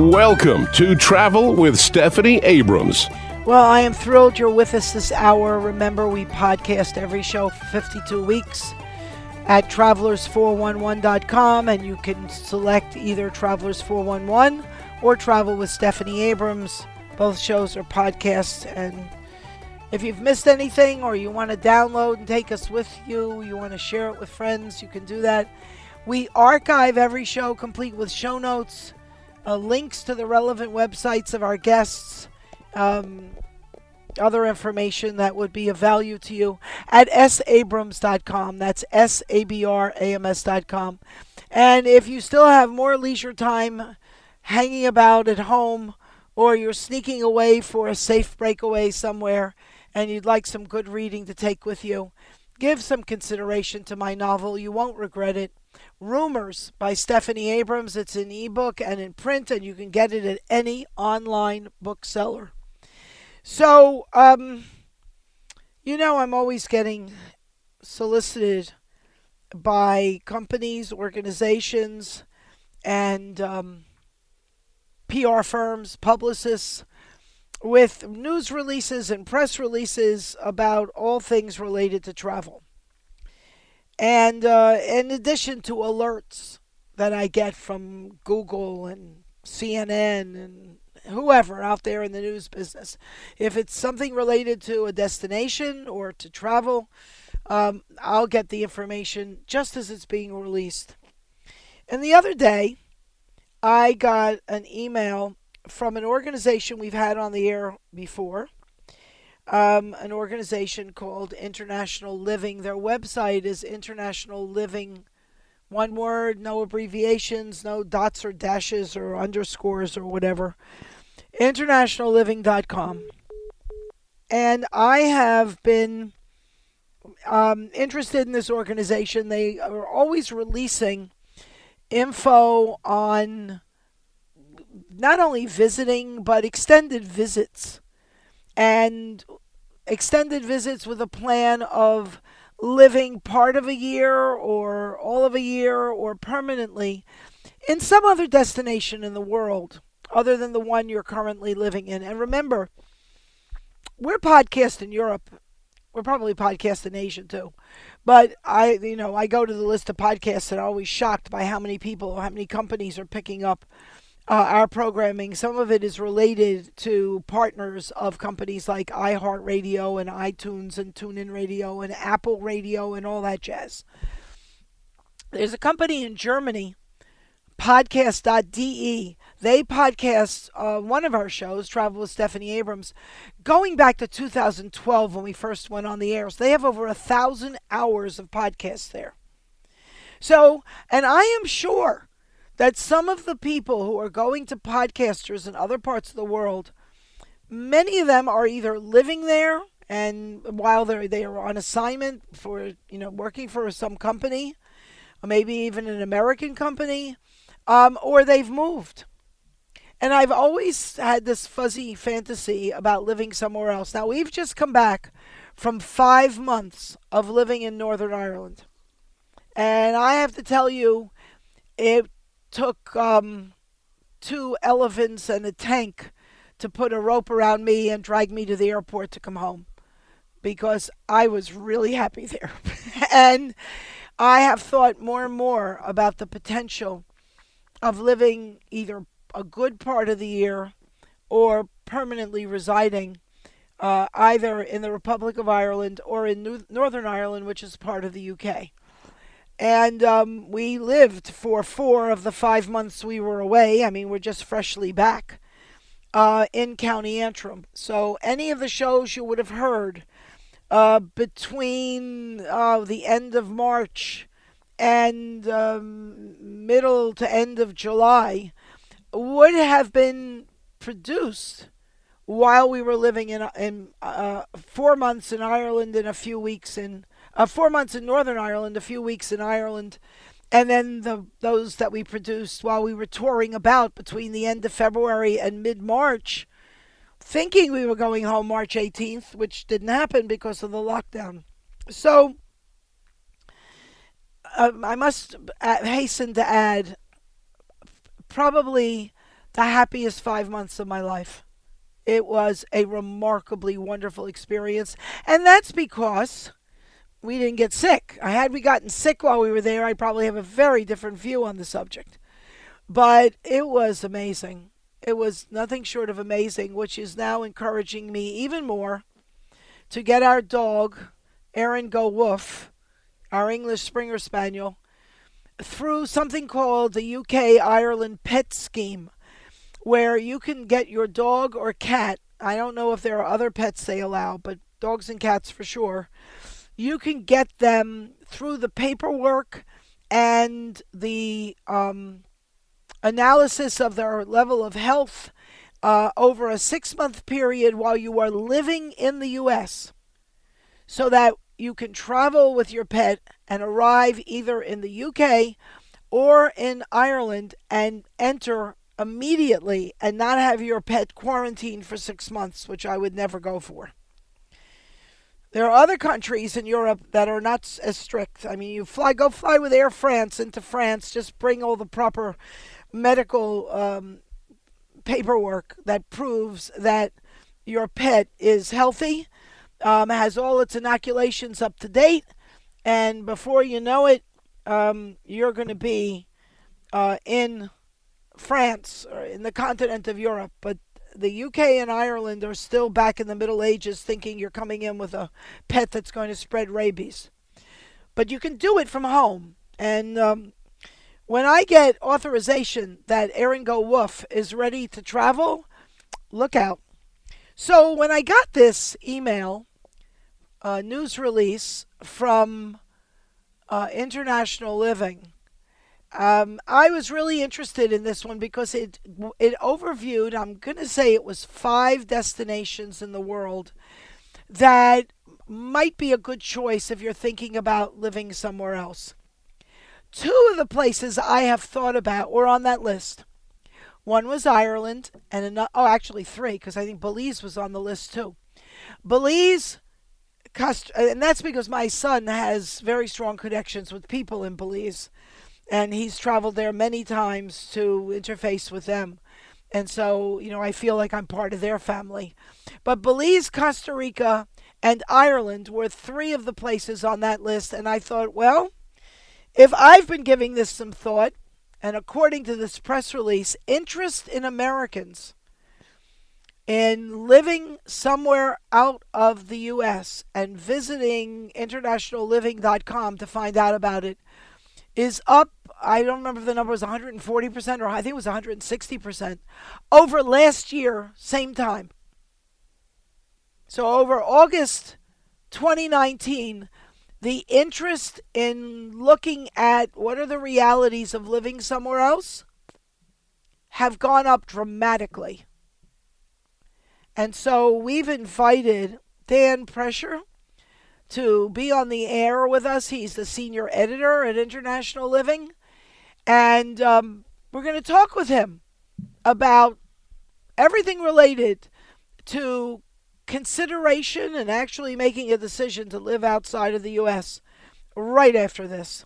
Welcome to Travel with Stephanie Abrams. Well, I am thrilled you're with us this hour. Remember, we podcast every show for 52 weeks at travelers411.com, and you can select either Travelers 411 or Travel with Stephanie Abrams. Both shows are podcasts, and if you've missed anything or you want to download and take us with you, you want to share it with friends, you can do that. We archive every show complete with show notes, uh, links to the relevant websites of our guests, um, other information that would be of value to you at sabrams.com. That's S A B R A M S.com. And if you still have more leisure time hanging about at home or you're sneaking away for a safe breakaway somewhere and you'd like some good reading to take with you, give some consideration to my novel. You won't regret it. Rumors by Stephanie Abrams. It's in ebook and in print, and you can get it at any online bookseller. So, um, you know, I'm always getting solicited by companies, organizations, and um, PR firms, publicists, with news releases and press releases about all things related to travel. And uh, in addition to alerts that I get from Google and CNN and whoever out there in the news business, if it's something related to a destination or to travel, um, I'll get the information just as it's being released. And the other day, I got an email from an organization we've had on the air before, um, an organization called International Living. Their website is International Living, one word, no abbreviations, no dots or dashes or underscores or whatever. InternationalLiving.com. And I have been um, interested in this organization. They are always releasing info on not only visiting, but extended visits. And extended visits with a plan of living part of a year or all of a year or permanently in some other destination in the world other than the one you're currently living in. And remember, we're podcast in Europe. We're probably podcast in Asia too. But I, you know, I go to the list of podcasts and I'm always shocked by how many people, how many companies are picking up uh, our programming. Some of it is related to partners of companies like iHeartRadio and iTunes and TuneIn Radio and Apple Radio and all that jazz. There's a company in Germany, podcast.de. They podcast uh, one of our shows, Travel with Stephanie Abrams, going back to 2012 when we first went on the air. So they have over a thousand hours of podcasts there. So, and I am sure that some of the people who are going to podcasters in other parts of the world, many of them are either living there and while they're they are on assignment for you know working for some company, or maybe even an American company, um, or they've moved. And I've always had this fuzzy fantasy about living somewhere else. Now we've just come back from five months of living in Northern Ireland, and I have to tell you, it took um, two elephants and a tank to put a rope around me and drag me to the airport to come home because I was really happy there. and I have thought more and more about the potential of living either a good part of the year or permanently residing uh, either in the Republic of Ireland or in New- Northern Ireland, which is part of the UK. And um, we lived for four of the five months we were away. I mean, we're just freshly back uh, in County Antrim. So, any of the shows you would have heard uh, between uh, the end of March and um, middle to end of July would have been produced while we were living in, in uh, four months in Ireland and a few weeks in uh, four months in Northern Ireland, a few weeks in Ireland, and then the those that we produced while we were touring about between the end of February and mid March, thinking we were going home March 18th, which didn't happen because of the lockdown. So uh, I must hasten to add probably the happiest five months of my life. It was a remarkably wonderful experience. And that's because we didn't get sick. I had we gotten sick while we were there, I'd probably have a very different view on the subject. But it was amazing. It was nothing short of amazing, which is now encouraging me even more to get our dog, Erin Go Woof, our English Springer Spaniel, through something called the UK Ireland Pet Scheme, where you can get your dog or cat. I don't know if there are other pets they allow, but dogs and cats for sure. You can get them through the paperwork and the um, analysis of their level of health uh, over a six month period while you are living in the U.S. so that you can travel with your pet and arrive either in the UK or in Ireland and enter immediately and not have your pet quarantined for six months, which I would never go for. There are other countries in Europe that are not as strict. I mean, you fly, go fly with Air France into France, just bring all the proper medical um, paperwork that proves that your pet is healthy, um, has all its inoculations up to date, and before you know it, um, you're going to be uh, in France or in the continent of Europe. But the UK and Ireland are still back in the Middle Ages thinking you're coming in with a pet that's going to spread rabies. But you can do it from home. And um, when I get authorization that Erin Go Woof is ready to travel, look out. So when I got this email, uh, news release from uh, International Living, um, I was really interested in this one because it it overviewed. I'm to say it was five destinations in the world that might be a good choice if you're thinking about living somewhere else. Two of the places I have thought about were on that list. One was Ireland, and another, oh, actually three, because I think Belize was on the list too. Belize, and that's because my son has very strong connections with people in Belize and he's traveled there many times to interface with them. And so, you know, I feel like I'm part of their family. But Belize, Costa Rica, and Ireland were three of the places on that list. And I thought, well, if I've been giving this some thought, and according to this press release, interest in Americans in living somewhere out of the U.S. and visiting internationalliving.com to find out about it is up I don't remember if the number was 140% or I think it was 160% over last year, same time. So over August 2019, the interest in looking at what are the realities of living somewhere else have gone up dramatically. And so we've invited Dan Prescher to be on the air with us. He's the senior editor at International Living. And um, we're going to talk with him about everything related to consideration and actually making a decision to live outside of the U.S. right after this.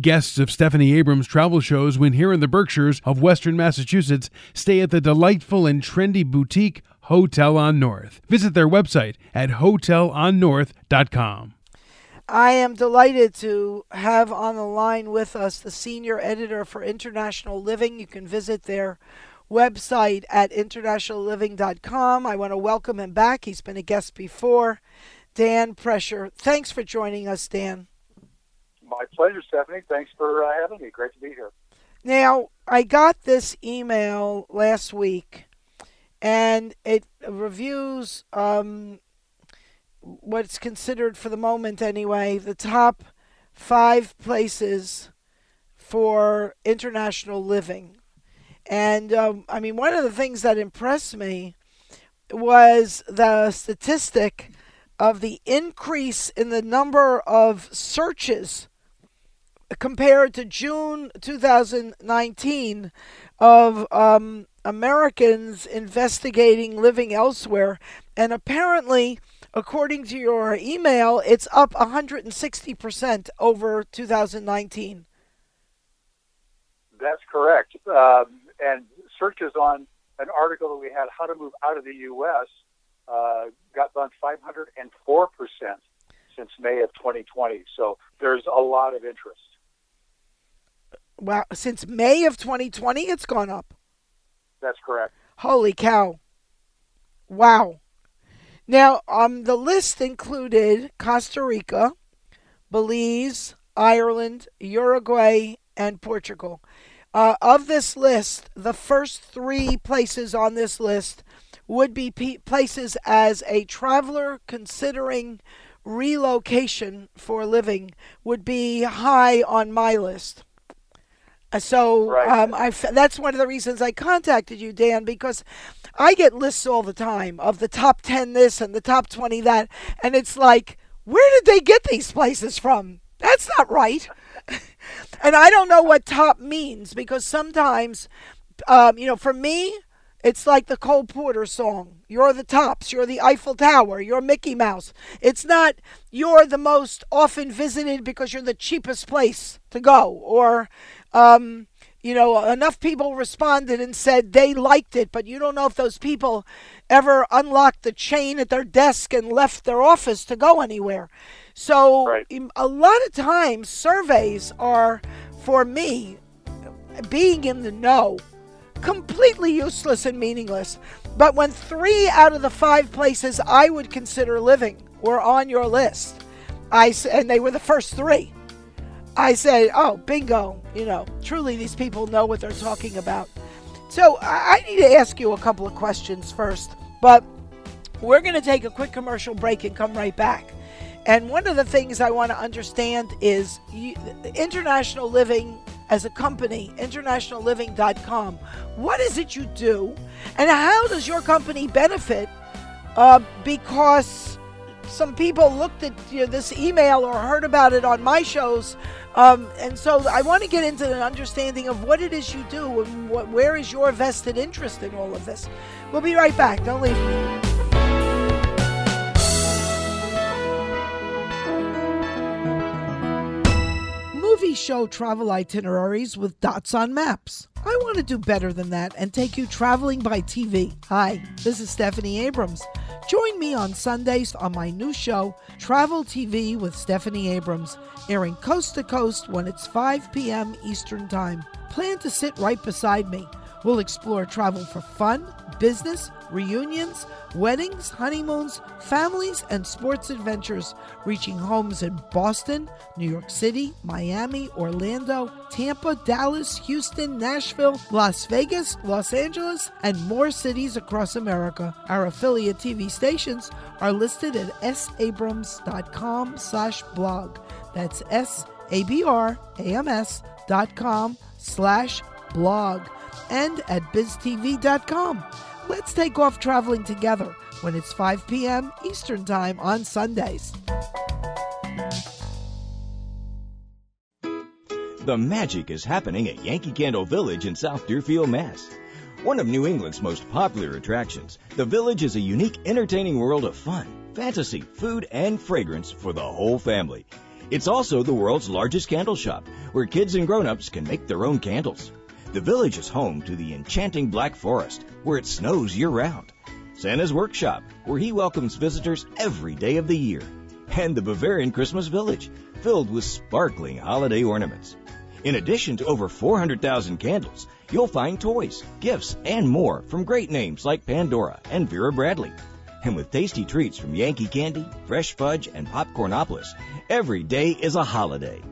Guests of Stephanie Abrams' travel shows when here in the Berkshires of Western Massachusetts stay at the delightful and trendy boutique Hotel on North. Visit their website at hotelonnorth.com. I am delighted to have on the line with us the senior editor for International Living. You can visit their website at internationalliving.com. I want to welcome him back. He's been a guest before. Dan Prescher. Thanks for joining us, Dan. My pleasure, Stephanie. Thanks for uh, having me. Great to be here. Now, I got this email last week, and it reviews um, what's considered for the moment anyway the top five places for international living. And um, I mean, one of the things that impressed me was the statistic of the increase in the number of searches compared to June 2019 of um, Americans investigating living elsewhere. And apparently, according to your email, it's up 160% over 2019. That's correct. Um, and searches on an article that we had, How to Move Out of the U.S., uh, got done 504% since May of 2020. So there's a lot of interest. Wow, since May of 2020, it's gone up. That's correct. Holy cow. Wow. Now, um, the list included Costa Rica, Belize, Ireland, Uruguay, and Portugal. Uh, of this list, the first three places on this list would be p- places as a traveler considering relocation for living would be high on my list. Uh, So Right. um, I f- that's one of the reasons I contacted you, Dan, because I get lists all the time of the top 10 this and the top 20 that. And it's like, where did they get these places from? That's not right. and I don't know what top means because sometimes, um, you know, for me, it's like the Cole Porter song. You're the tops. You're the Eiffel Tower. You're Mickey Mouse. It's not you're the most often visited because you're the cheapest place to go. Or, um, you know, enough people responded and said they liked it, but you don't know if those people ever unlocked the chain at their desk and left their office to go anywhere. So, Right. a lot of times, surveys are, for me, being in the know completely useless and meaningless. But when three out of the five places I would consider living were on your list, I and they were the first three. I said, "Oh, bingo! You know, truly, these people know what they're talking about." So I I need to ask you a couple of questions first, but we're going to take a quick commercial break and come right back. And one of the things I want to understand is you, international living as a company, internationalliving.com. What is it you do, and how does your company benefit? Uh, because some people looked at you know, this email or heard about it on my shows, um, and so I want to get into an understanding of what it is you do and what, where is your vested interest in all of this. We'll be right back. Don't leave me. Movie show travel itineraries with dots on maps. I want to do better than that and take you traveling by TV. Hi, this is Stephanie Abrams. Join me on Sundays on my new show, Travel TV with Stephanie Abrams, airing coast to coast when it's 5 p.m. Eastern Time. Plan to sit right beside me. We'll explore travel for fun, business, reunions, weddings, honeymoons, families, and sports adventures, reaching homes in Boston, New York City, Miami, Orlando, Tampa, Dallas, Houston, Nashville, Las Vegas, Los Angeles, and more cities across America. Our affiliate TV stations are listed at sabrams.com slash blog. That's S-A-B-R-A-M-S dot com slash blog and at biztv.com. Let's take off traveling together when it's 5 p.m. Eastern Time on Sundays. The magic is happening at Yankee Candle Village in South Deerfield, Mass. One of New England's most popular attractions, the village is a unique, entertaining world of fun, fantasy, food, and fragrance for the whole family. It's also the world's largest candle shop, where kids and grown-ups can make their own candles. The village is home to the enchanting Black Forest, where it snows year-round. Santa's Workshop, where he welcomes visitors every day of the year. And the Bavarian Christmas Village, filled with sparkling holiday ornaments. In addition to over 400,000 candles, you'll find toys, gifts, and more from great names like Pandora and Vera Bradley. And with tasty treats from Yankee Candy, Fresh Fudge, and Popcornopolis, every day is a holiday.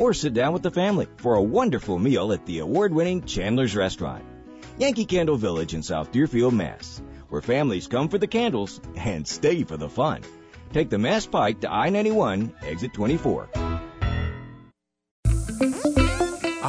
Or sit down with the family for a wonderful meal at the award-winning Chandler's Restaurant. Yankee Candle Village in South Deerfield, Mass., where families come for the candles and stay for the fun. Take the Mass Pike to I-91, exit 24.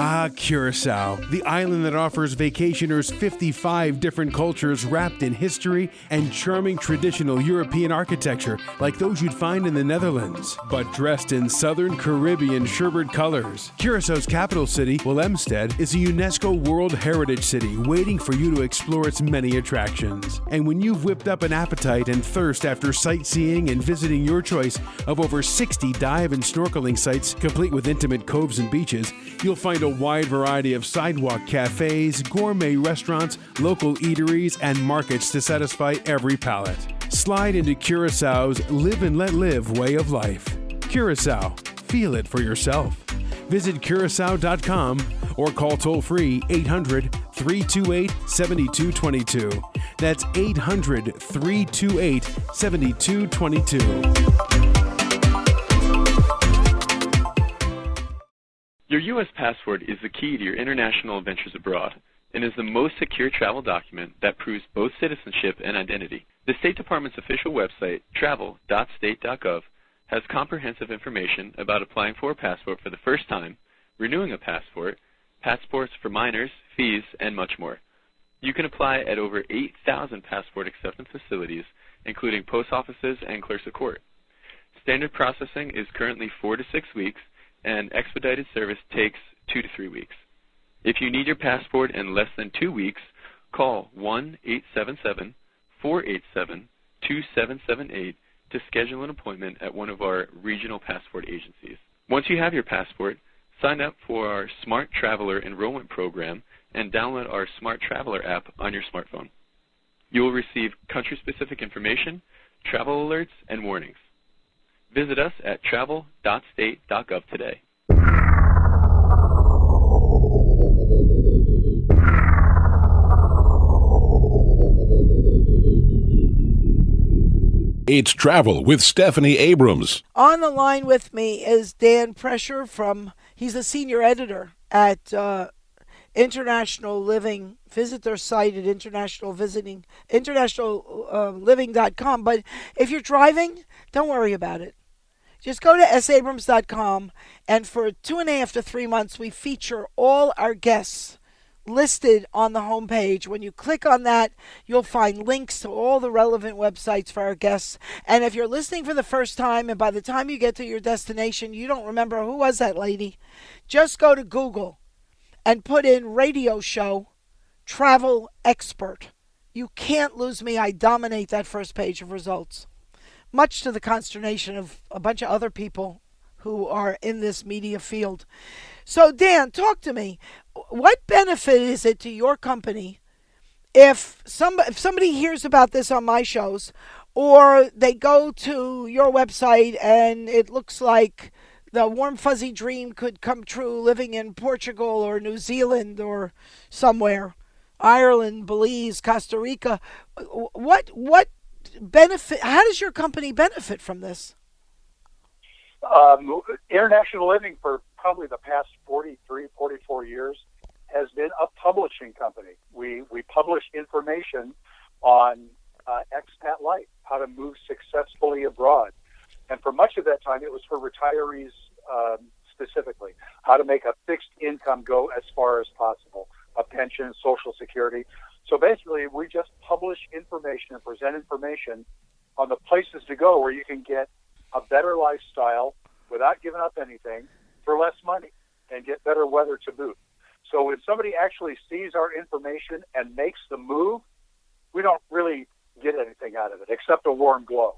Ah, Curacao, the island that offers vacationers 55 different cultures wrapped in history and charming traditional European architecture like those you'd find in the Netherlands, but dressed in southern Caribbean sherbet colors. Curaçao's capital city, Willemstad, is a UNESCO World Heritage City waiting for you to explore its many attractions. And when you've whipped up an appetite and thirst after sightseeing and visiting your choice of over 60 dive and snorkeling sites complete with intimate coves and beaches, you'll find a wide variety of sidewalk cafes, gourmet restaurants, local eateries, and markets to satisfy every palate. Slide into Curaçao's live and let live way of life. Curacao, feel it for yourself. Visit curacao.com or call toll free 800 328 7222. That's 800 328 7222. Your U.S. passport is the key to your international adventures abroad and is the most secure travel document that proves both citizenship and identity. The State Department's official website, travel.state.gov, has comprehensive information about applying for a passport for the first time, renewing a passport, passports for minors, fees, and much more. You can apply at over 8,000 passport acceptance facilities, including post offices and clerks of court. Standard processing is currently four to six weeks, and expedited service takes two to three weeks. If you need your passport in less than two weeks, call 1 877 487 2778 to schedule an appointment at one of our regional passport agencies. Once you have your passport, sign up for our Smart Traveler enrollment program and download our Smart Traveler app on your smartphone. You will receive country specific information, travel alerts, and warnings. Visit us at travel.state.gov today. It's Travel with Stephanie Abrams. On the line with me is Dan Prescher from, he's a senior editor at uh, International Living. Visit their site at international visiting, internationalliving.com. But if you're driving, don't worry about it. Just go to sabrams.com, and for two and a half to three months, we feature all our guests listed on the homepage. When you click on that, you'll find links to all the relevant websites for our guests. And if you're listening for the first time and by the time you get to your destination, you don't remember who was that lady, just go to Google and put in radio show travel expert. You can't lose me. I dominate that first page of results much to the consternation of a bunch of other people who are in this media field. So, Dan, talk to me. What benefit is it to your company if some if somebody hears about this on my shows, or they go to your website and it looks like the warm fuzzy dream could come true living in Portugal or New Zealand or somewhere, Ireland, Belize, Costa Rica. What what benefit? How does your company benefit from this? Um, International Living for probably the past 43, 44 years has been a publishing company. We we publish information on uh, expat life, how to move successfully abroad, and for much of that time, it was for retirees um, specifically, how to make a fixed income go as far as possible, a pension, social security. So basically, we just publish information and present information on the places to go where you can get a better lifestyle without giving up anything for less money and get better weather to boot. So when somebody actually sees our information and makes the move, we don't really get anything out of it except a warm glow.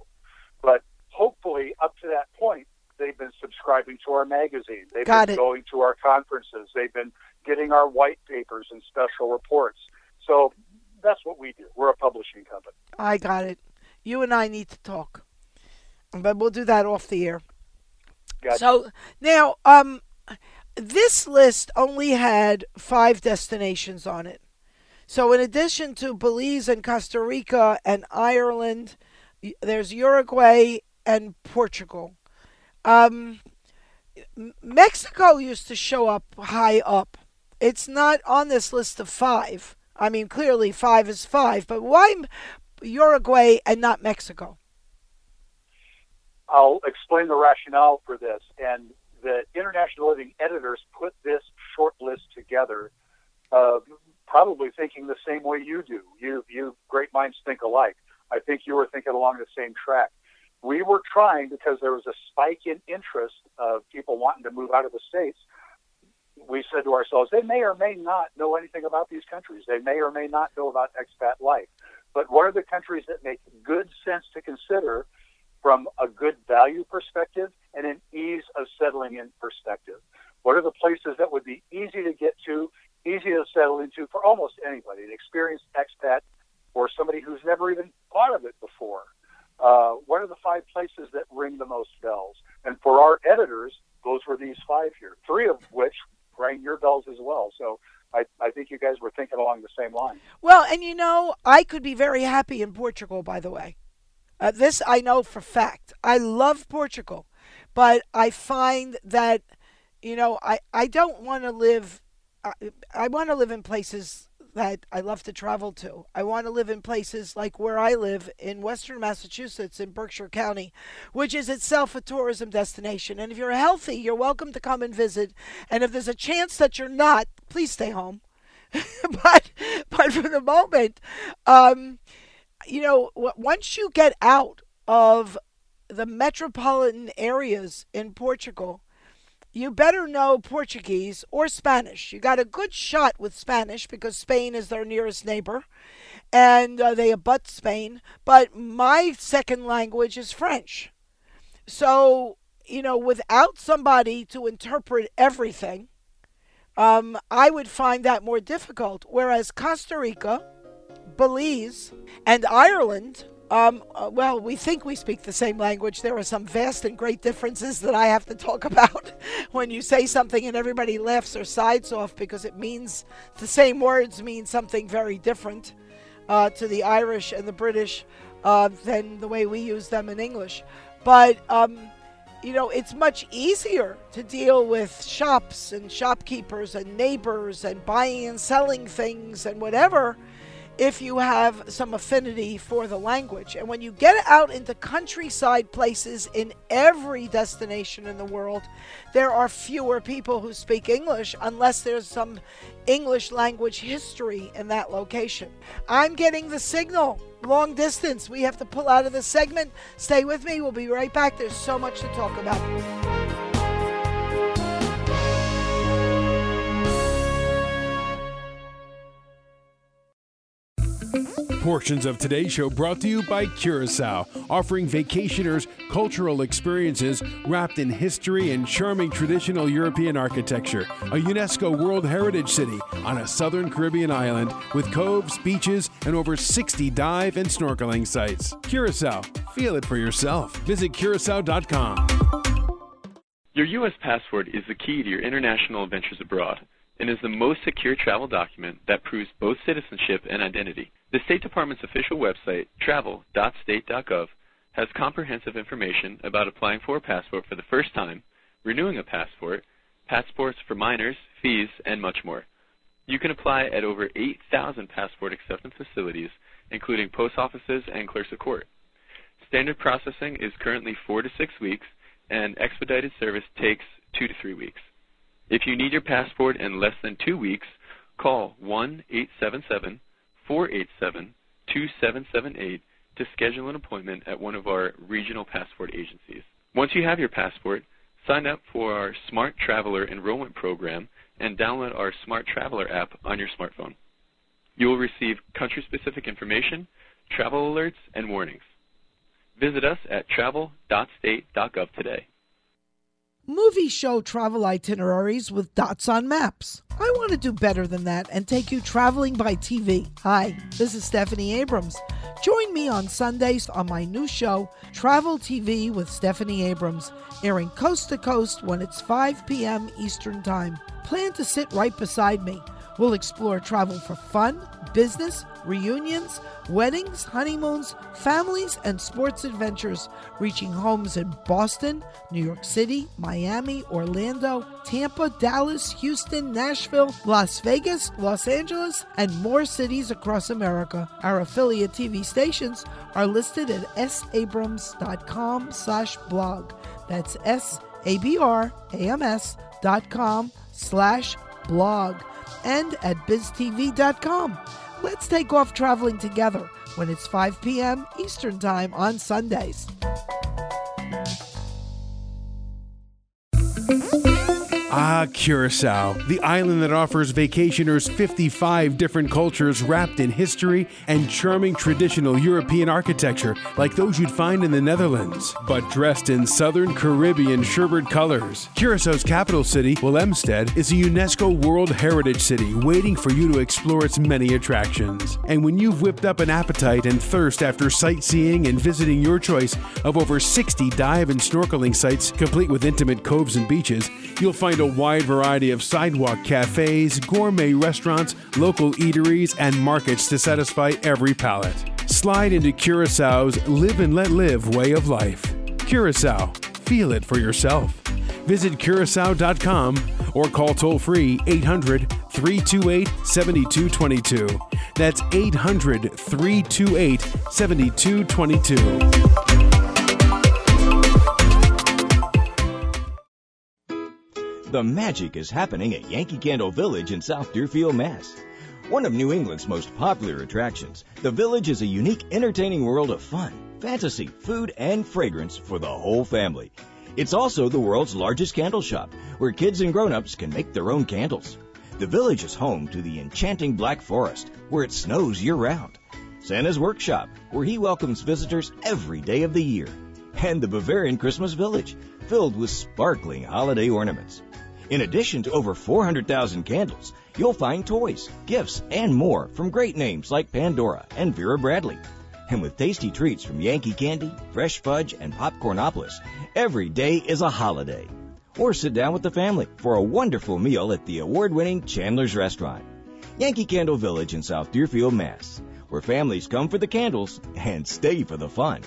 But hopefully, up to that point, they've been subscribing to our magazine. They've Got been it. going to our conferences. They've been getting our white papers and special reports. So that's what we do. We're a publishing company. I got it. You and I need to talk, but we'll do that off the air. Gotcha. So now, um, this list only had five destinations on it. So in addition to Belize and Costa Rica and Ireland, there's Uruguay and Portugal. Um, Mexico used to show up high up. It's not on this list of five. I mean, clearly five is five, but why Uruguay and not Mexico? I'll explain the rationale for this. And the International Living editors put this short list together, uh, probably thinking the same way you do. You, you great minds think alike. I think you were thinking along the same track. We were trying because there was a spike in interest of people wanting to move out of the states we said to ourselves, they may or may not know anything about these countries. They may or may not know about expat life. But what are the countries that make good sense to consider from a good value perspective and an ease of settling in perspective? What are the places that would be easy to get to, easy to settle into for almost anybody, an experienced expat or somebody who's never even thought of it before? Uh, what are the five places that ring the most bells? And for our editors, those were these five here, three of which rang your bells as well. So I, I think you guys were thinking along the same line. Well, and you know, I could be very happy in Portugal, by the way. Uh, this I know for fact. I love Portugal, but I find that, you know, I, I don't want to live, I, I want to live in places that I love to travel to. I want to live in places like where I live in western Massachusetts in Berkshire County, which is itself a tourism destination. And if you're healthy, you're welcome to come and visit. And if there's a chance that you're not, please stay home. but but for the moment, um, you know, once you get out of the metropolitan areas in Portugal, you better know Portuguese or Spanish. You got a good shot with Spanish because Spain is their nearest neighbor and uh, they abut Spain. But my second language is French. So, you know, without somebody to interpret everything, um, I would find that more difficult. Whereas Costa Rica, Belize, and Ireland um, uh, well, we think we speak the same language. There are some vast and great differences that I have to talk about when you say something and everybody laughs or sides off because it means the same words mean something very different uh, to the Irish and the British uh, than the way we use them in English. But um, you know, it's much easier to deal with shops and shopkeepers and neighbors and buying and selling things and whatever if you have some affinity for the language. And when you get out into countryside places in every destination in the world, there are fewer people who speak English unless there's some English language history in that location. I'm getting the signal. Long distance. We have to pull out of the segment. Stay with me. We'll be right back. There's so much to talk about. Portions of today's show brought to you by Curacao, offering vacationers cultural experiences wrapped in history and charming traditional European architecture. A UNESCO World Heritage City on a southern Caribbean island with coves, beaches, and over 60 dive and snorkeling sites. Curacao, feel it for yourself. Visit curacao.com. Your U.S. passport is the key to your international adventures abroad and is the most secure travel document that proves both citizenship and identity. The State Department's official website, travel.state.gov, has comprehensive information about applying for a passport for the first time, renewing a passport, passports for minors, fees, and much more. You can apply at over 8,000 passport acceptance facilities, including post offices and clerks of court. Standard processing is currently four to six weeks, and expedited service takes two to three weeks. If you need your passport in less than two weeks, call 1 877 487 2778 to schedule an appointment at one of our regional passport agencies. Once you have your passport, sign up for our Smart Traveler enrollment program and download our Smart Traveler app on your smartphone. You will receive country specific information, travel alerts, and warnings. Visit us at travel.state.gov today. Movies show travel itineraries with dots on maps. I want to do better than that and take you traveling by TV. Hi, this is Stephanie Abrams. Join me on Sundays on my new show, Travel TV with Stephanie Abrams, airing coast to coast when it's 5 p.m. Eastern Time. Plan to sit right beside me. We'll explore travel for fun, business, reunions, weddings, honeymoons, families, and sports adventures, reaching homes in Boston, New York City, Miami, Orlando, Tampa, Dallas, Houston, Nashville, Las Vegas, Los Angeles, and more cities across America. Our affiliate TV stations are listed at sabrams.com slash blog. That's S-A-B-R-A-M-S dot com slash blog and at biztv.com. Let's take off traveling together when it's 5 p.m. Eastern Time on Sundays. Ah, Curacao, the island that offers vacationers 55 different cultures wrapped in history and charming traditional European architecture like those you'd find in the Netherlands, but dressed in southern Caribbean sherbet colors. Curaçao's capital city, Willemstad, is a UNESCO World Heritage City waiting for you to explore its many attractions. And when you've whipped up an appetite and thirst after sightseeing and visiting your choice of over 60 dive and snorkeling sites, complete with intimate coves and beaches, you'll find a wide variety of sidewalk cafes, gourmet restaurants, local eateries, and markets to satisfy every palate. Slide into Curaçao's live and let live way of life. Curacao, feel it for yourself. Visit curacao.com or call toll free 800 328 7222. That's 800 328 7222. The magic is happening at Yankee Candle Village in South Deerfield, Mass. One of New England's most popular attractions, the village is a unique, entertaining world of fun, fantasy, food, and fragrance for the whole family. It's also the world's largest candle shop, where kids and grown-ups can make their own candles. The village is home to the enchanting Black Forest, where it snows year-round. Santa's Workshop, where he welcomes visitors every day of the year. And the Bavarian Christmas Village, filled with sparkling holiday ornaments. In addition to over 400,000 candles, you'll find toys, gifts, and more from great names like Pandora and Vera Bradley. And with tasty treats from Yankee Candy, Fresh Fudge, and Popcornopolis, every day is a holiday. Or sit down with the family for a wonderful meal at the award-winning Chandler's Restaurant. Yankee Candle Village in South Deerfield, Mass., where families come for the candles and stay for the fun.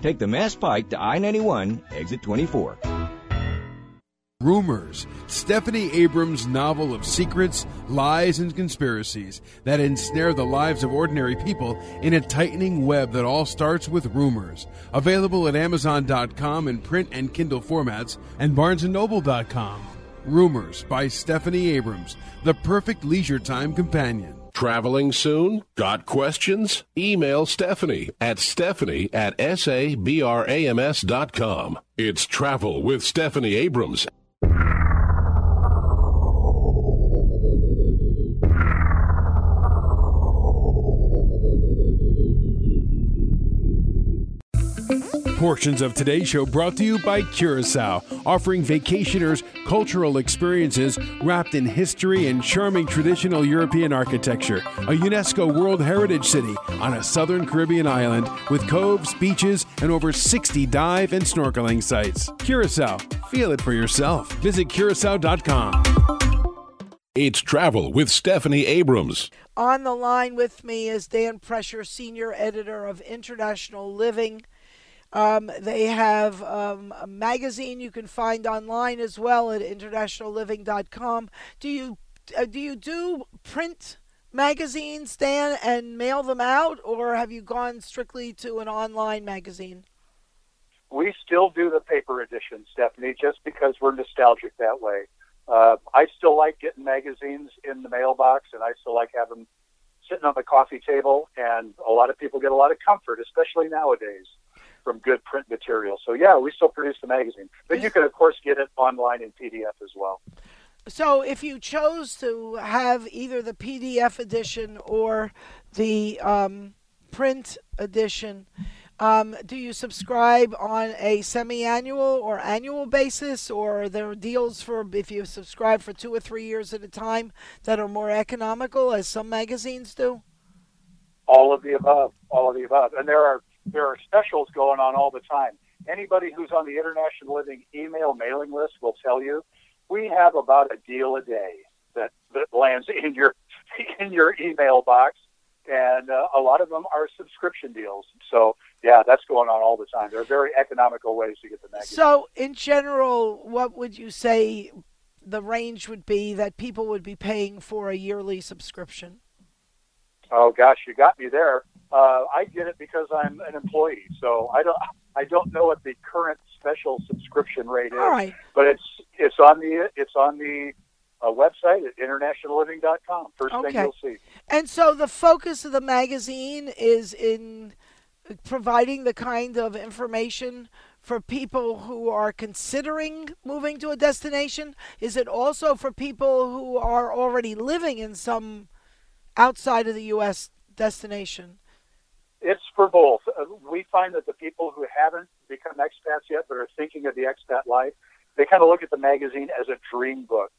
Take the Mass Pike to I-91, exit 24. Rumors, Stephanie Abrams' novel of secrets, lies, and conspiracies that ensnare the lives of ordinary people in a tightening web that all starts with rumors. Available at Amazon.com in print and Kindle formats and BarnesandNoble.com. Rumors by Stephanie Abrams, the perfect leisure time companion. Traveling soon? Got questions? Email Stephanie at stephanie at sabrams.com. It's Travel with Stephanie Abrams. Portions of today's show brought to you by Curacao, offering vacationers cultural experiences wrapped in history and charming traditional European architecture. A UNESCO World Heritage City on a southern Caribbean island with coves, beaches, and over 60 dive and snorkeling sites. Curacao, feel it for yourself. Visit curacao.com. It's Travel with Stephanie Abrams. On the line with me is Dan Prescher, senior editor of International Living. Um, they have um, a magazine you can find online as well at internationalliving.com. Do you uh, do you do print magazines, Dan, and mail them out, or have you gone strictly to an online magazine? We still do the paper edition, Stephanie, just because we're nostalgic that way. Uh, I still like getting magazines in the mailbox, and I still like having them sitting on the coffee table. And a lot of people get a lot of comfort, especially nowadays, from good print material. So yeah, we still produce the magazine, but you can of course get it online in PDF as well. So if you chose to have either the PDF edition or the um, print edition, um, do you subscribe on a semi-annual or annual basis, or are there deals for if you subscribe for two or three years at a time that are more economical, as some magazines do? All of the above. All of the above, and there are there are specials going on all the time. Anybody who's on the International Living email mailing list will tell you we have about a deal a day that, that lands in your in your email box, and uh, a lot of them are subscription deals. So yeah, that's going on all the time. There are very economical ways to get the magazine. So in general, what would you say the range would be that people would be paying for a yearly subscription? Oh gosh, you got me there. Uh, I get it because I'm an employee, so I don't I don't know what the current special subscription rate is. All right. But it's it's on the it's on the uh, website at internationalliving.com. First Okay. thing you'll see. And so the focus of the magazine is in providing the kind of information for people who are considering moving to a destination? Is it also for people who are already living in some outside of the U.S. destination? It's for both. Uh, we find that the people who haven't become expats yet but are thinking of the expat life, they kind of look at the magazine as a dream book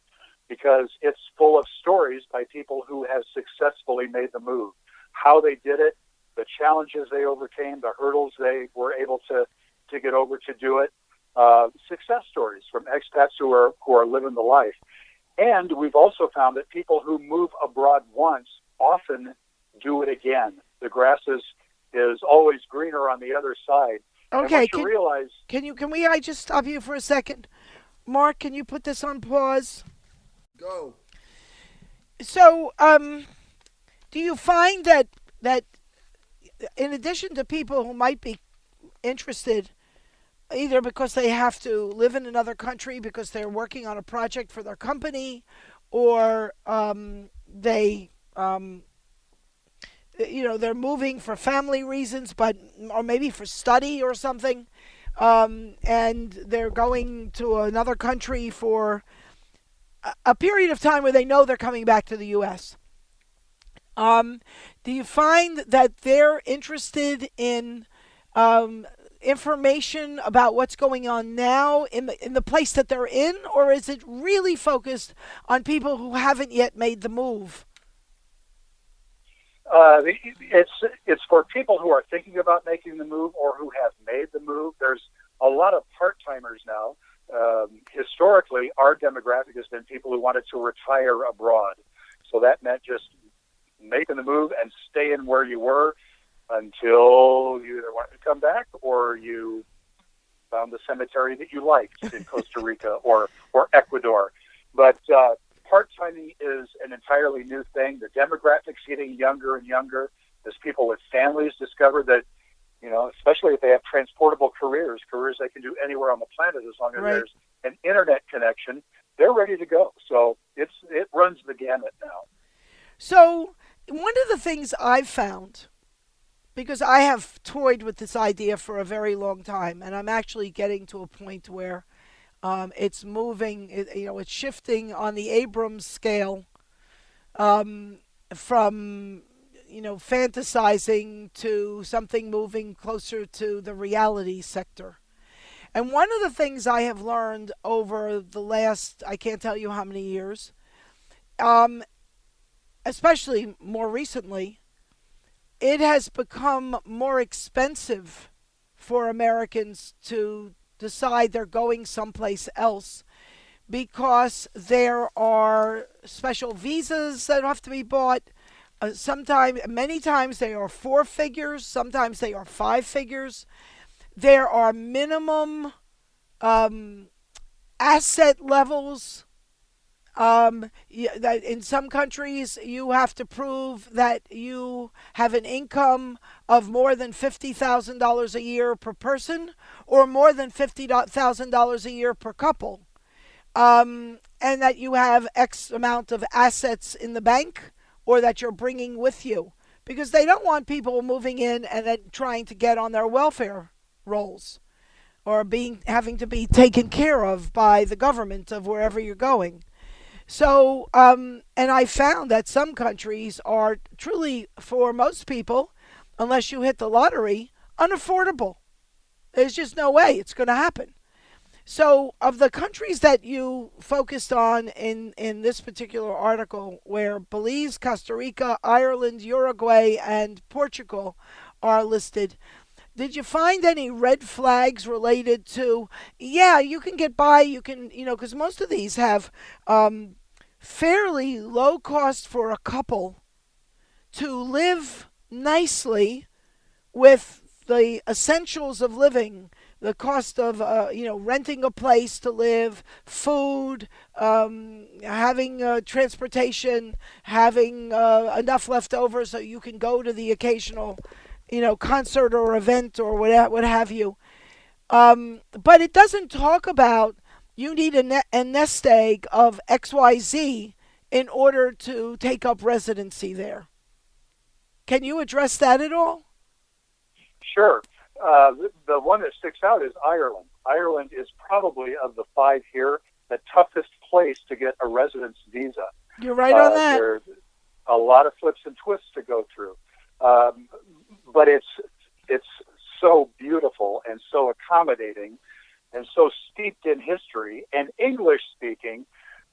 because it's full of stories by people who have successfully made the move, how they did it, the challenges they overcame, the hurdles they were able to, to get over to do it, uh, success stories from expats who are, who are living the life. And we've also found that people who move abroad once often do it again. The grass is is always greener on the other side. Okay, can, you realize, can you can we? I just stop you for a second, Mark. Can you put this on pause? Go. So, um, do you find that that in addition to people who might be interested, either because they have to live in another country because they're working on a project for their company, or um, they um, you know they're moving for family reasons, but or maybe for study or something, um, and they're going to another country for a, a, period of time where they know they're coming back to the U.S. Um, do you find that they're interested in um, information about what's going on now in the in the place that they're in, or is it really focused on people who haven't yet made the move? Uh, it's it's for people who are thinking about making the move or who have made the move. There's a lot of part timers now. Um, historically, our demographic has been people who wanted to retire abroad, so that meant just making the move and staying where you were until you either wanted to come back or you found the cemetery that you liked in Costa Rica or or Ecuador. But uh, part timing is an entirely new thing. The demographics getting younger and younger as people with families discover that, you know, especially if they have transportable careers, careers they can do anywhere on the planet as long as right. there's an internet connection, they're ready to go. So it's it runs the gamut now. So one of the things I've found because I have toyed with this idea for a very long time, and I'm actually getting to a point where um, it's moving, it, you know, it's shifting on the Abrams scale um, from, you know, fantasizing to something moving closer to the reality sector. And one of the things I have learned over the last, I can't tell you how many years, um, especially more recently, it has become more expensive for Americans to decide they're going someplace else because there are special visas that have to be bought. Uh, sometimes, many times, they are four figures. Sometimes they are five figures. There are minimum um, asset levels um, that in some countries you have to prove that you have an income of more than $50,000 a year per person or more than $50,000 a year per couple. Um, and that you have X amount of assets in the bank or that you're bringing with you. Because they don't want people moving in and then trying to get on their welfare rolls or being having to be taken care of by the government of wherever you're going. So, um, and I found that some countries are truly, for most people, unless you hit the lottery, unaffordable. There's just no way it's going to happen. So, of the countries that you focused on in, in this particular article, where Belize, Costa Rica, Ireland, Uruguay, and Portugal are listed, did you find any red flags related to yeah you can get by you can you know because most of these have um, fairly low cost for a couple to live nicely with the essentials of living. The cost of uh, you know renting a place to live food um, having uh, transportation having uh, enough left over so you can go to the occasional you know, concert or event or what, what have you. Um, but it doesn't talk about you need a, ne- a nest egg of XYZ in order to take up residency there. Can you address that at all? Sure. uh, the, the one that sticks out is Ireland. Ireland is probably of the five here the toughest place to get a residence visa. You're right on Uh, that. There's a lot of flips and twists to go through, um, but it's it's so beautiful and so accommodating, and so steeped in history and English speaking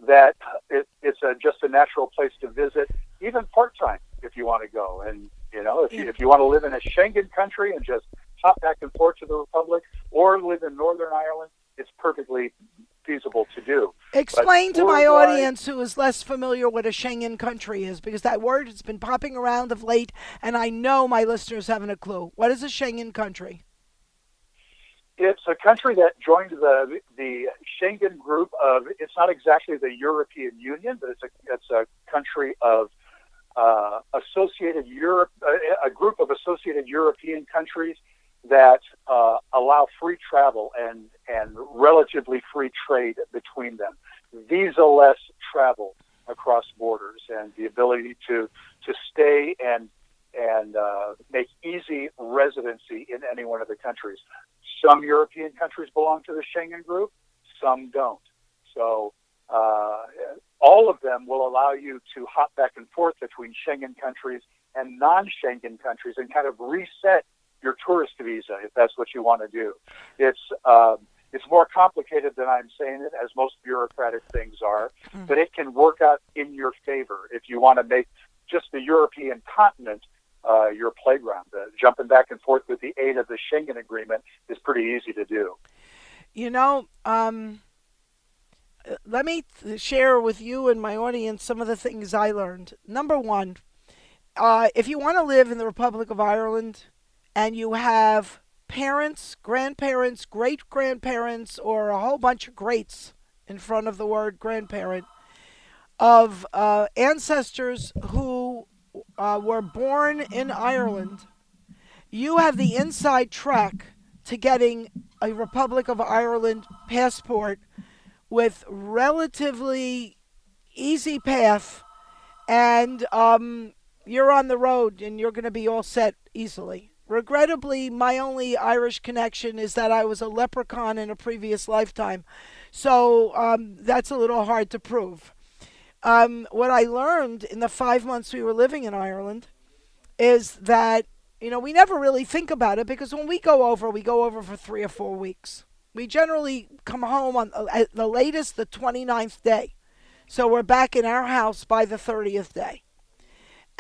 that it, it's a, just a natural place to visit, even part time if you want to go. And you know, if you, if you want to live in a Schengen country and just hop back and forth to the Republic, or live in Northern Ireland, it's perfectly feasible to do. Explain to my audience who is less familiar what a Schengen country is, because that word has been popping around of late, and I know my listeners haven't a clue. What is a Schengen country? It's a country that joined the the Schengen group of. It's not exactly the European Union, but it's a it's a country of uh, associated Europe, a, a group of associated European countries that uh, allow free travel and and relatively free trade between them, visa-less travel across borders, and the ability to to stay and and uh, make easy residency in any one of the countries. Some European countries belong to the Schengen group, some don't. So uh, all of them will allow you to hop back and forth between Schengen countries and non-Schengen countries and kind of reset your tourist visa if that's what you want to do. It's um, it's more complicated than I'm saying it, as most bureaucratic things are, but it can work out in your favor if you want to make just the European continent uh, your playground. Uh, jumping back and forth with the aid of the Schengen Agreement is pretty easy to do. You know, um, uh, let me th- share with you and my audience some of the things I learned. Number one, uh, if you want to live in the Republic of Ireland and you have parents, grandparents, great grandparents, or a whole bunch of greats in front of the word grandparent, of uh, ancestors who uh, were born in Ireland, you have the inside track to getting a Republic of Ireland passport with relatively easy path, and um, you're on the road and you're going to be all set easily. Regrettably, my only Irish connection is that I was a leprechaun in a previous lifetime, so um, that's a little hard to prove. Um, what I learned in the five months we were living in Ireland is that you know we never really think about it because when we go over, we go over for three or four weeks. We generally come home on uh, the latest the 29th day, so we're back in our house by the 30th day.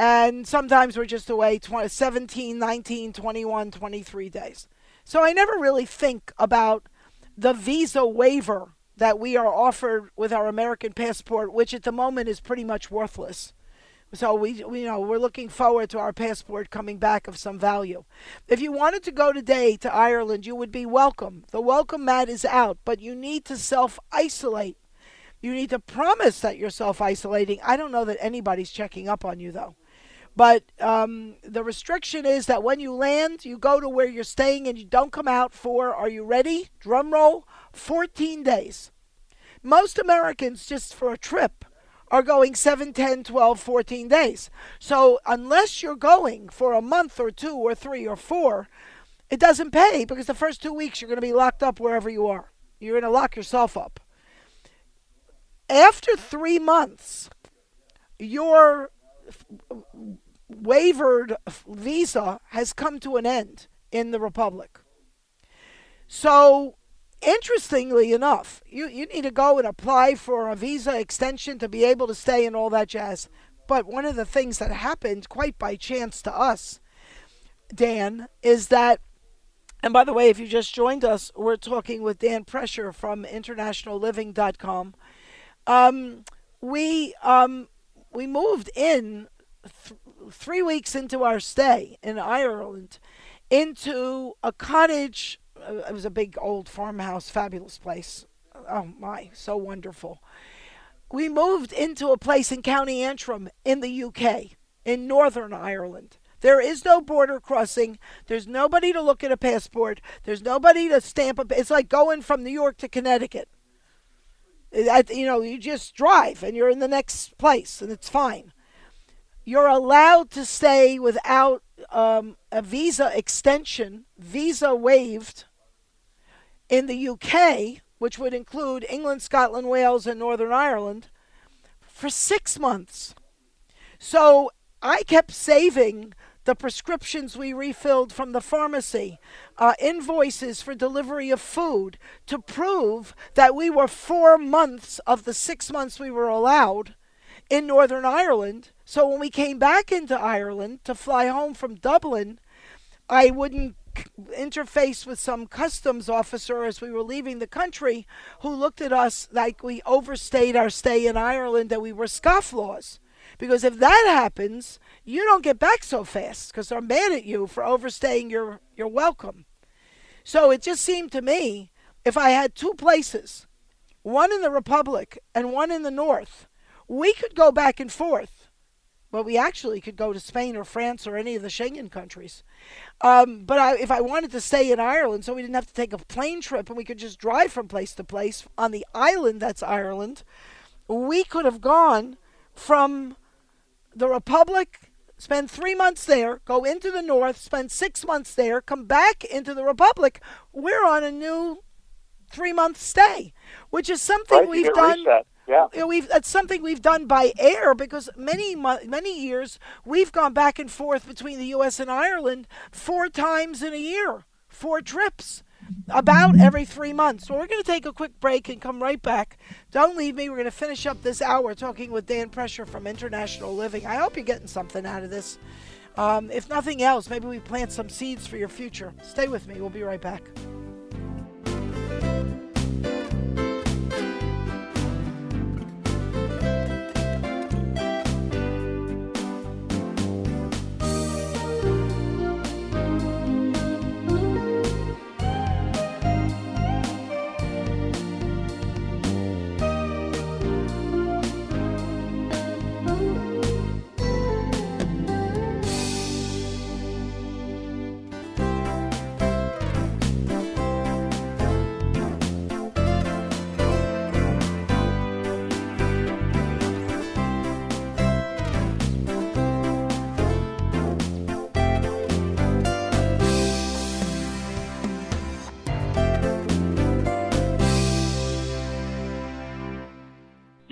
And sometimes we're just away 20, 17, 19, 21, 23 days. So I never really think about the visa waiver that we are offered with our American passport, which at the moment is pretty much worthless. So we, we you know we're looking forward to our passport coming back of some value. If you wanted to go today to Ireland, you would be welcome. The welcome mat is out, but you need to self isolate. You need to promise that you're self isolating. I don't know that anybody's checking up on you though. But um, the restriction is that when you land, you go to where you're staying and you don't come out for, are you ready? Drum roll, 14 days. Most Americans, just for a trip, are going 7, 10, 12, 14 days. So unless you're going for a month or two or three or four, it doesn't pay because the first two weeks you're going to be locked up wherever you are. You're going to lock yourself up. After three months, your wavered visa has come to an end in the Republic. So, interestingly enough, you, you need to go and apply for a visa extension to be able to stay and all that jazz. But one of the things that happened quite by chance to us, Dan, is that, and by the way, if you just joined us, we're talking with Dan Prescher from internationalliving.com. Um, we um, we moved in th- three weeks into our stay in Ireland into a cottage. Uh, it was a big old farmhouse, fabulous place. Oh my, so wonderful. We moved into a place in County Antrim in the UK, in Northern Ireland. There is no border crossing. There's nobody to look at a passport. There's nobody to stamp a. It's like going from New York to Connecticut. You know, you just drive and you're in the next place and it's fine. You're allowed to stay without um, a visa extension, visa waived in the UK, which would include England, Scotland, Wales, and Northern Ireland, for six months. So I kept saving the prescriptions we refilled from the pharmacy, uh, invoices for delivery of food to prove that we were four months of the six months we were allowed in Northern Ireland. So when we came back into Ireland to fly home from Dublin, I wouldn't interface with some customs officer as we were leaving the country who looked at us like we overstayed our stay in Ireland that we were scofflaws. Because if that happens, you don't get back so fast because they're mad at you for overstaying your, your welcome. So it just seemed to me if I had two places, one in the Republic and one in the North, we could go back and forth. But we actually could go to Spain or France or any of the Schengen countries. Um, but I, if I wanted to stay in Ireland, so we didn't have to take a plane trip and we could just drive from place to place on the island that's Ireland, we could have gone from the Republic, spend three months there, go into the North, spend six months there, come back into the Republic. We're on a new three month stay, which is something Right, we've done. reset. Yeah. We've that's something we've done by air because many many years we've gone back and forth between the U.S. and Ireland four times in a year, four trips, about every three months. So we're going to take a quick break and come right back. Don't leave me. We're going to finish up this hour talking with Dan Prescher from International Living. I hope you're getting something out of this. Um, if nothing else, maybe we plant some seeds for your future. Stay with me. We'll be right back.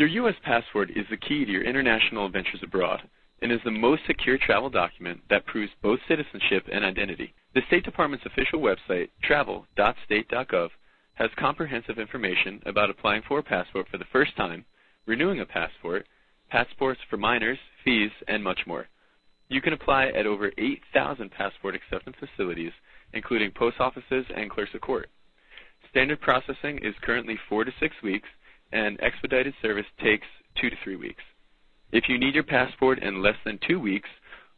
Your U.S. passport is the key to your international adventures abroad and is the most secure travel document that proves both citizenship and identity. The State Department's official website, travel.state.gov, has comprehensive information about applying for a passport for the first time, renewing a passport, passports for minors, fees, and much more. You can apply at over 8,000 passport acceptance facilities, including post offices and clerks of court. Standard processing is currently four to six weeks, and expedited service takes two to three weeks. If you need your passport in less than two weeks,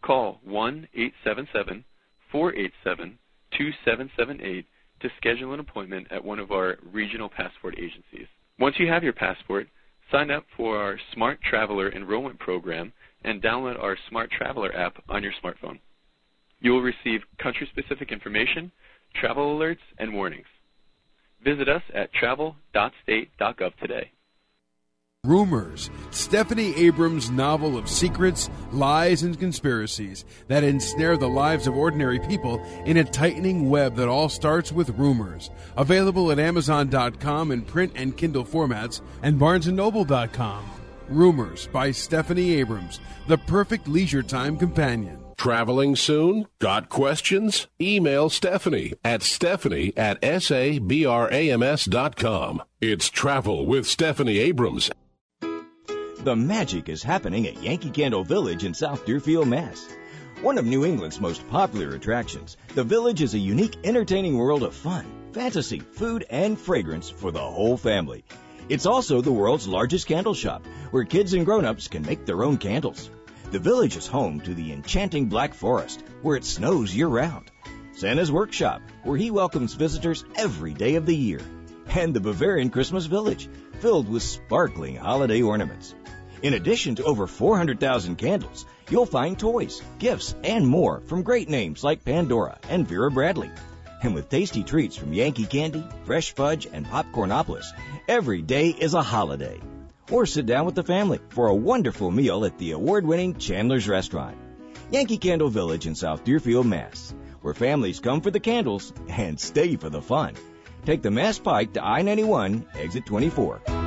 call 1 877 487 2778 to schedule an appointment at one of our regional passport agencies. Once you have your passport, sign up for our Smart Traveler enrollment program and download our Smart Traveler app on your smartphone. You will receive country specific information, travel alerts, and warnings. Visit us at travel.state.gov today. Rumors, Stephanie Abrams' novel of secrets, lies, and conspiracies that ensnare the lives of ordinary people in a tightening web that all starts with rumors. Available at Amazon.com in print and Kindle formats and BarnesandNoble.com. Rumors by Stephanie Abrams, the perfect leisure time companion. Traveling soon? Got questions? Email Stephanie at stephanie at sabrams.com. It's Travel with Stephanie Abrams. The magic is happening at Yankee Candle Village in South Deerfield, Mass. One of New England's most popular attractions, the village is a unique, entertaining world of fun, fantasy, food, and fragrance for the whole family. It's also the world's largest candle shop, where kids and grown-ups can make their own candles. The village is home to the enchanting Black Forest, where it snows year-round. Santa's Workshop, where he welcomes visitors every day of the year. And the Bavarian Christmas Village, filled with sparkling holiday ornaments. In addition to over 400,000 candles, you'll find toys, gifts, and more from great names like Pandora and Vera Bradley. And with tasty treats from Yankee Candy, Fresh Fudge, and Popcornopolis, every day is a holiday. Or sit down with the family for a wonderful meal at the award winning Chandler's Restaurant. Yankee Candle Village in South Deerfield, Mass, where families come for the candles and stay for the fun. Take the Mass Pike to I 91, exit 24.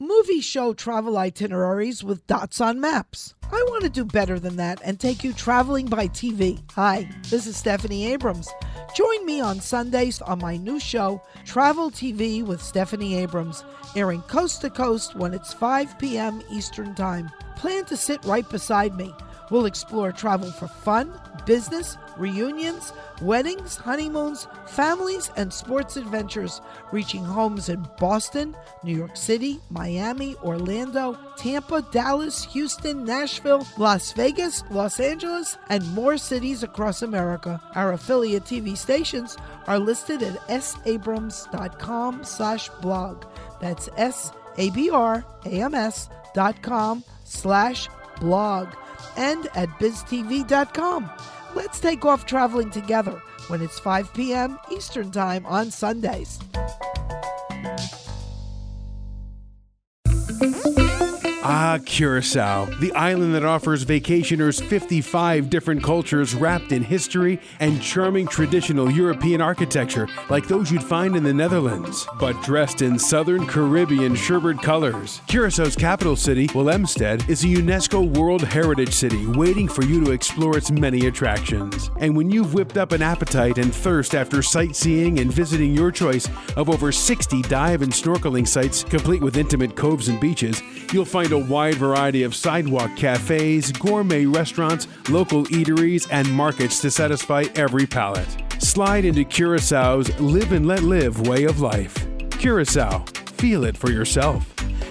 Movies show travel itineraries with dots on maps. I want to do better than that and take you traveling by TV. Hi, this is Stephanie Abrams. Join me on Sundays on my new show, Travel TV with Stephanie Abrams, airing coast to coast when it's 5 p.m. Eastern Time. Plan to sit right beside me. We'll explore travel for fun, business, reunions, weddings, honeymoons, families, and sports adventures, reaching homes in Boston, New York City, Miami, Orlando, Tampa, Dallas, Houston, Nashville, Las Vegas, Los Angeles, and more cities across America. Our affiliate TV stations are listed at sabrams.com slash blog. That's S-A-B-R-A-M-S dot com slash blog and at biztv.com. Let's take off traveling together when it's 5 p.m. Eastern Time on Sundays. Ah, Curacao, the island that offers vacationers 55 different cultures wrapped in history and charming traditional European architecture like those you'd find in the Netherlands, but dressed in southern Caribbean sherbet colors. Curaçao's capital city, Willemstad, is a UNESCO World Heritage City waiting for you to explore its many attractions. And when you've whipped up an appetite and thirst after sightseeing and visiting your choice of over 60 dive and snorkeling sites complete with intimate coves and beaches, you'll find a wide variety of sidewalk cafes, gourmet restaurants, local eateries, and markets to satisfy every palate. Slide into Curaçao's live and let live way of life. Curacao, feel it for yourself.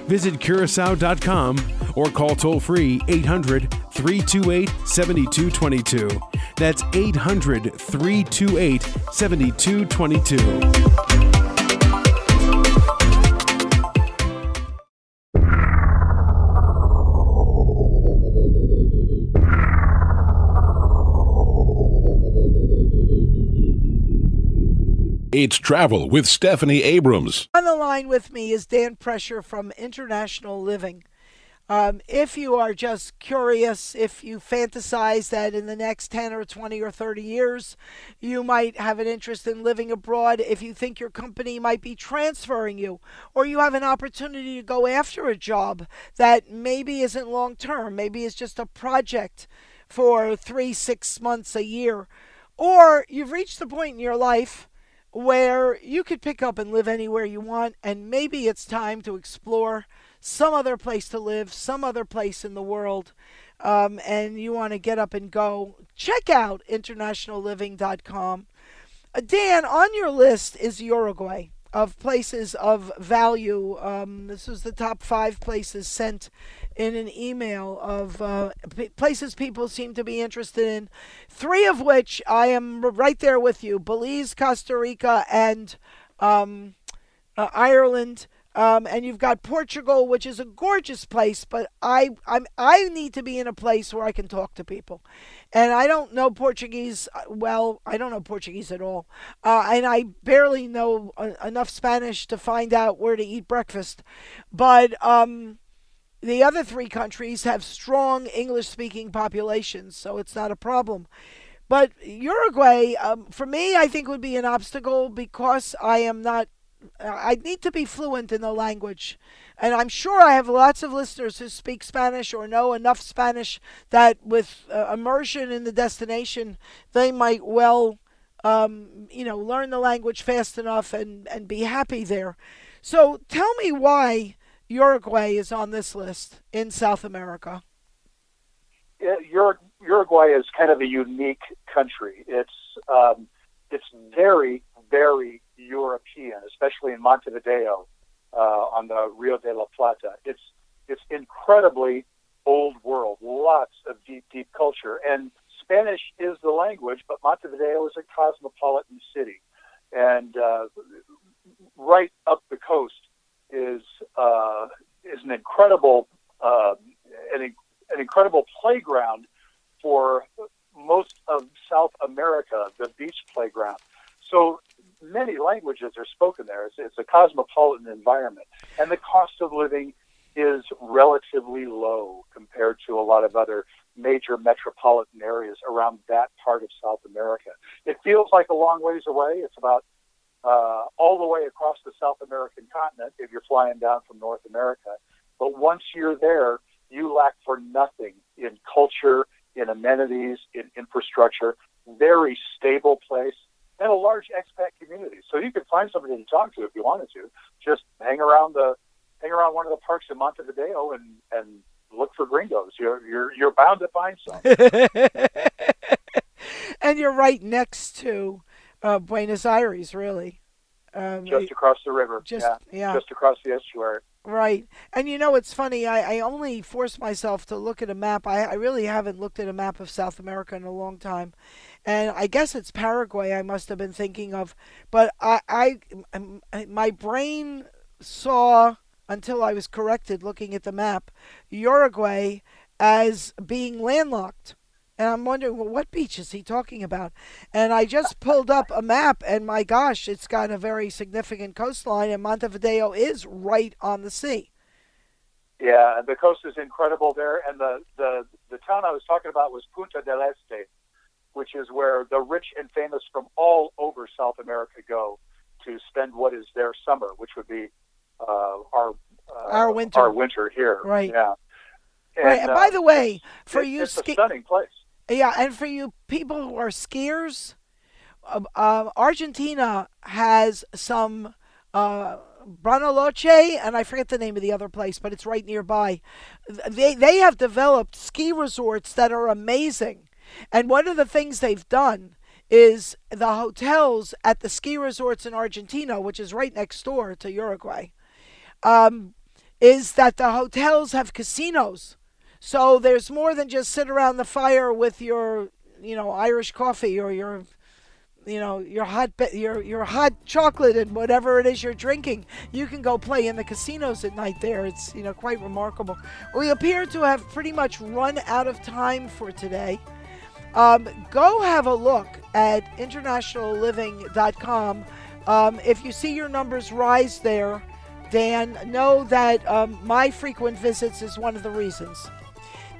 Visit curacao.com or call toll free 800 328 7222. That's 800 328 7222. It's Travel with Stephanie Abrams. On the line with me is Dan Prescher from International Living. Um, if you are just curious, if you fantasize that in the next 10 or 20 or 30 years you might have an interest in living abroad, if you think your company might be transferring you, or you have an opportunity to go after a job that maybe isn't long term, maybe it's just a project for three, six months, a year, or you've reached the point in your life where you could pick up and live anywhere you want, and maybe it's time to explore some other place to live, some other place in the world, um, and you want to get up and go, check out internationalliving.com. Uh, Dan, on your list is Uruguay of places of value. Um, this was the top five places sent in an email of uh, p- places people seem to be interested in. Three of which I am right there with you: Belize, Costa Rica, and um, uh, Ireland. Um, and you've got Portugal, which is a gorgeous place, but I I'm I need to be in a place where I can talk to people, and I don't know Portuguese uh, well. I don't know Portuguese at all, uh, and I barely know uh, enough Spanish to find out where to eat breakfast. But um, the other three countries have strong English-speaking populations, so it's not a problem. But Uruguay, um, for me, I think would be an obstacle because I am not I need to be fluent in the language. And I'm sure I have lots of listeners who speak Spanish or know enough Spanish that with uh, immersion in the destination, they might well, um, you know, learn the language fast enough and, and be happy there. So tell me why Uruguay is on this list in South America. Uruguay is kind of a unique country. It's um, it's very, very European, especially in Montevideo uh, on the Rio de la Plata. It's it's incredibly old world, lots of deep, deep culture, and Spanish is the language, but Montevideo is a cosmopolitan city, and uh, right up the coast is uh, is an incredible uh, an, an incredible playground for most of South America, the beach playground. So many languages are spoken there. It's, it's a cosmopolitan environment, and the cost of living is relatively low compared to a lot of other major metropolitan areas around that part of South America. It feels like a long ways away. It's about uh, all the way across the South American continent if you're flying down from North America. But once you're there, you lack for nothing in culture, in amenities, in infrastructure. Very stable place and a large expat community. So you could find somebody to talk to if you wanted to. Just hang around the hang around one of the parks in Montevideo and and look for gringos. You're you're you're bound to find some. and you're right next to uh, Buenos Aires, really. Um, just across the river. Just yeah, yeah. Just across the estuary. Right. And you know, it's funny. I, I only force myself to look at a map. I, I really haven't looked at a map of South America in a long time. And I guess it's Paraguay I must have been thinking of. But I, um, I my brain saw, until I was corrected looking at the map, Uruguay as being landlocked. And I'm wondering, well, what beach is he talking about? And I just pulled up a map, and my gosh, it's got a very significant coastline, and Montevideo is right on the sea. Yeah, the coast is incredible there, and the, the, the town I was talking about was Punta del Este, which is where the rich and famous from all over South America go to spend what is their summer, which would be uh, our uh, our winter. Our winter here, right? Yeah. And, right. And by uh, the way, for it, you, it's ski- a stunning place. Yeah, and for you people who are skiers, uh, uh, Argentina has some uh, Bariloche, and I forget the name of the other place, but it's right nearby. They they have developed ski resorts that are amazing, and one of the things they've done is the hotels at the ski resorts in Argentina, which is right next door to Uruguay, um, is that the hotels have casinos. So there's more than just sit around the fire with your, you know, Irish coffee or your, you know, your hot your your hot chocolate and whatever it is you're drinking. You can go play in the casinos at night there. It's you know quite remarkable. We appear to have pretty much run out of time for today. Um, go have a look at internationalliving.com. Um, if you see your numbers rise there, Dan, know that um, my frequent visits is one of the reasons.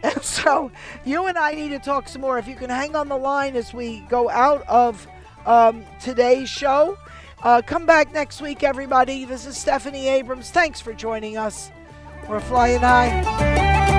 And so you and I need to talk some more. If you can hang on the line as we go out of um, today's show. Uh, come back next week, everybody. This is Stephanie Abrams. Thanks for joining us. We're flying high.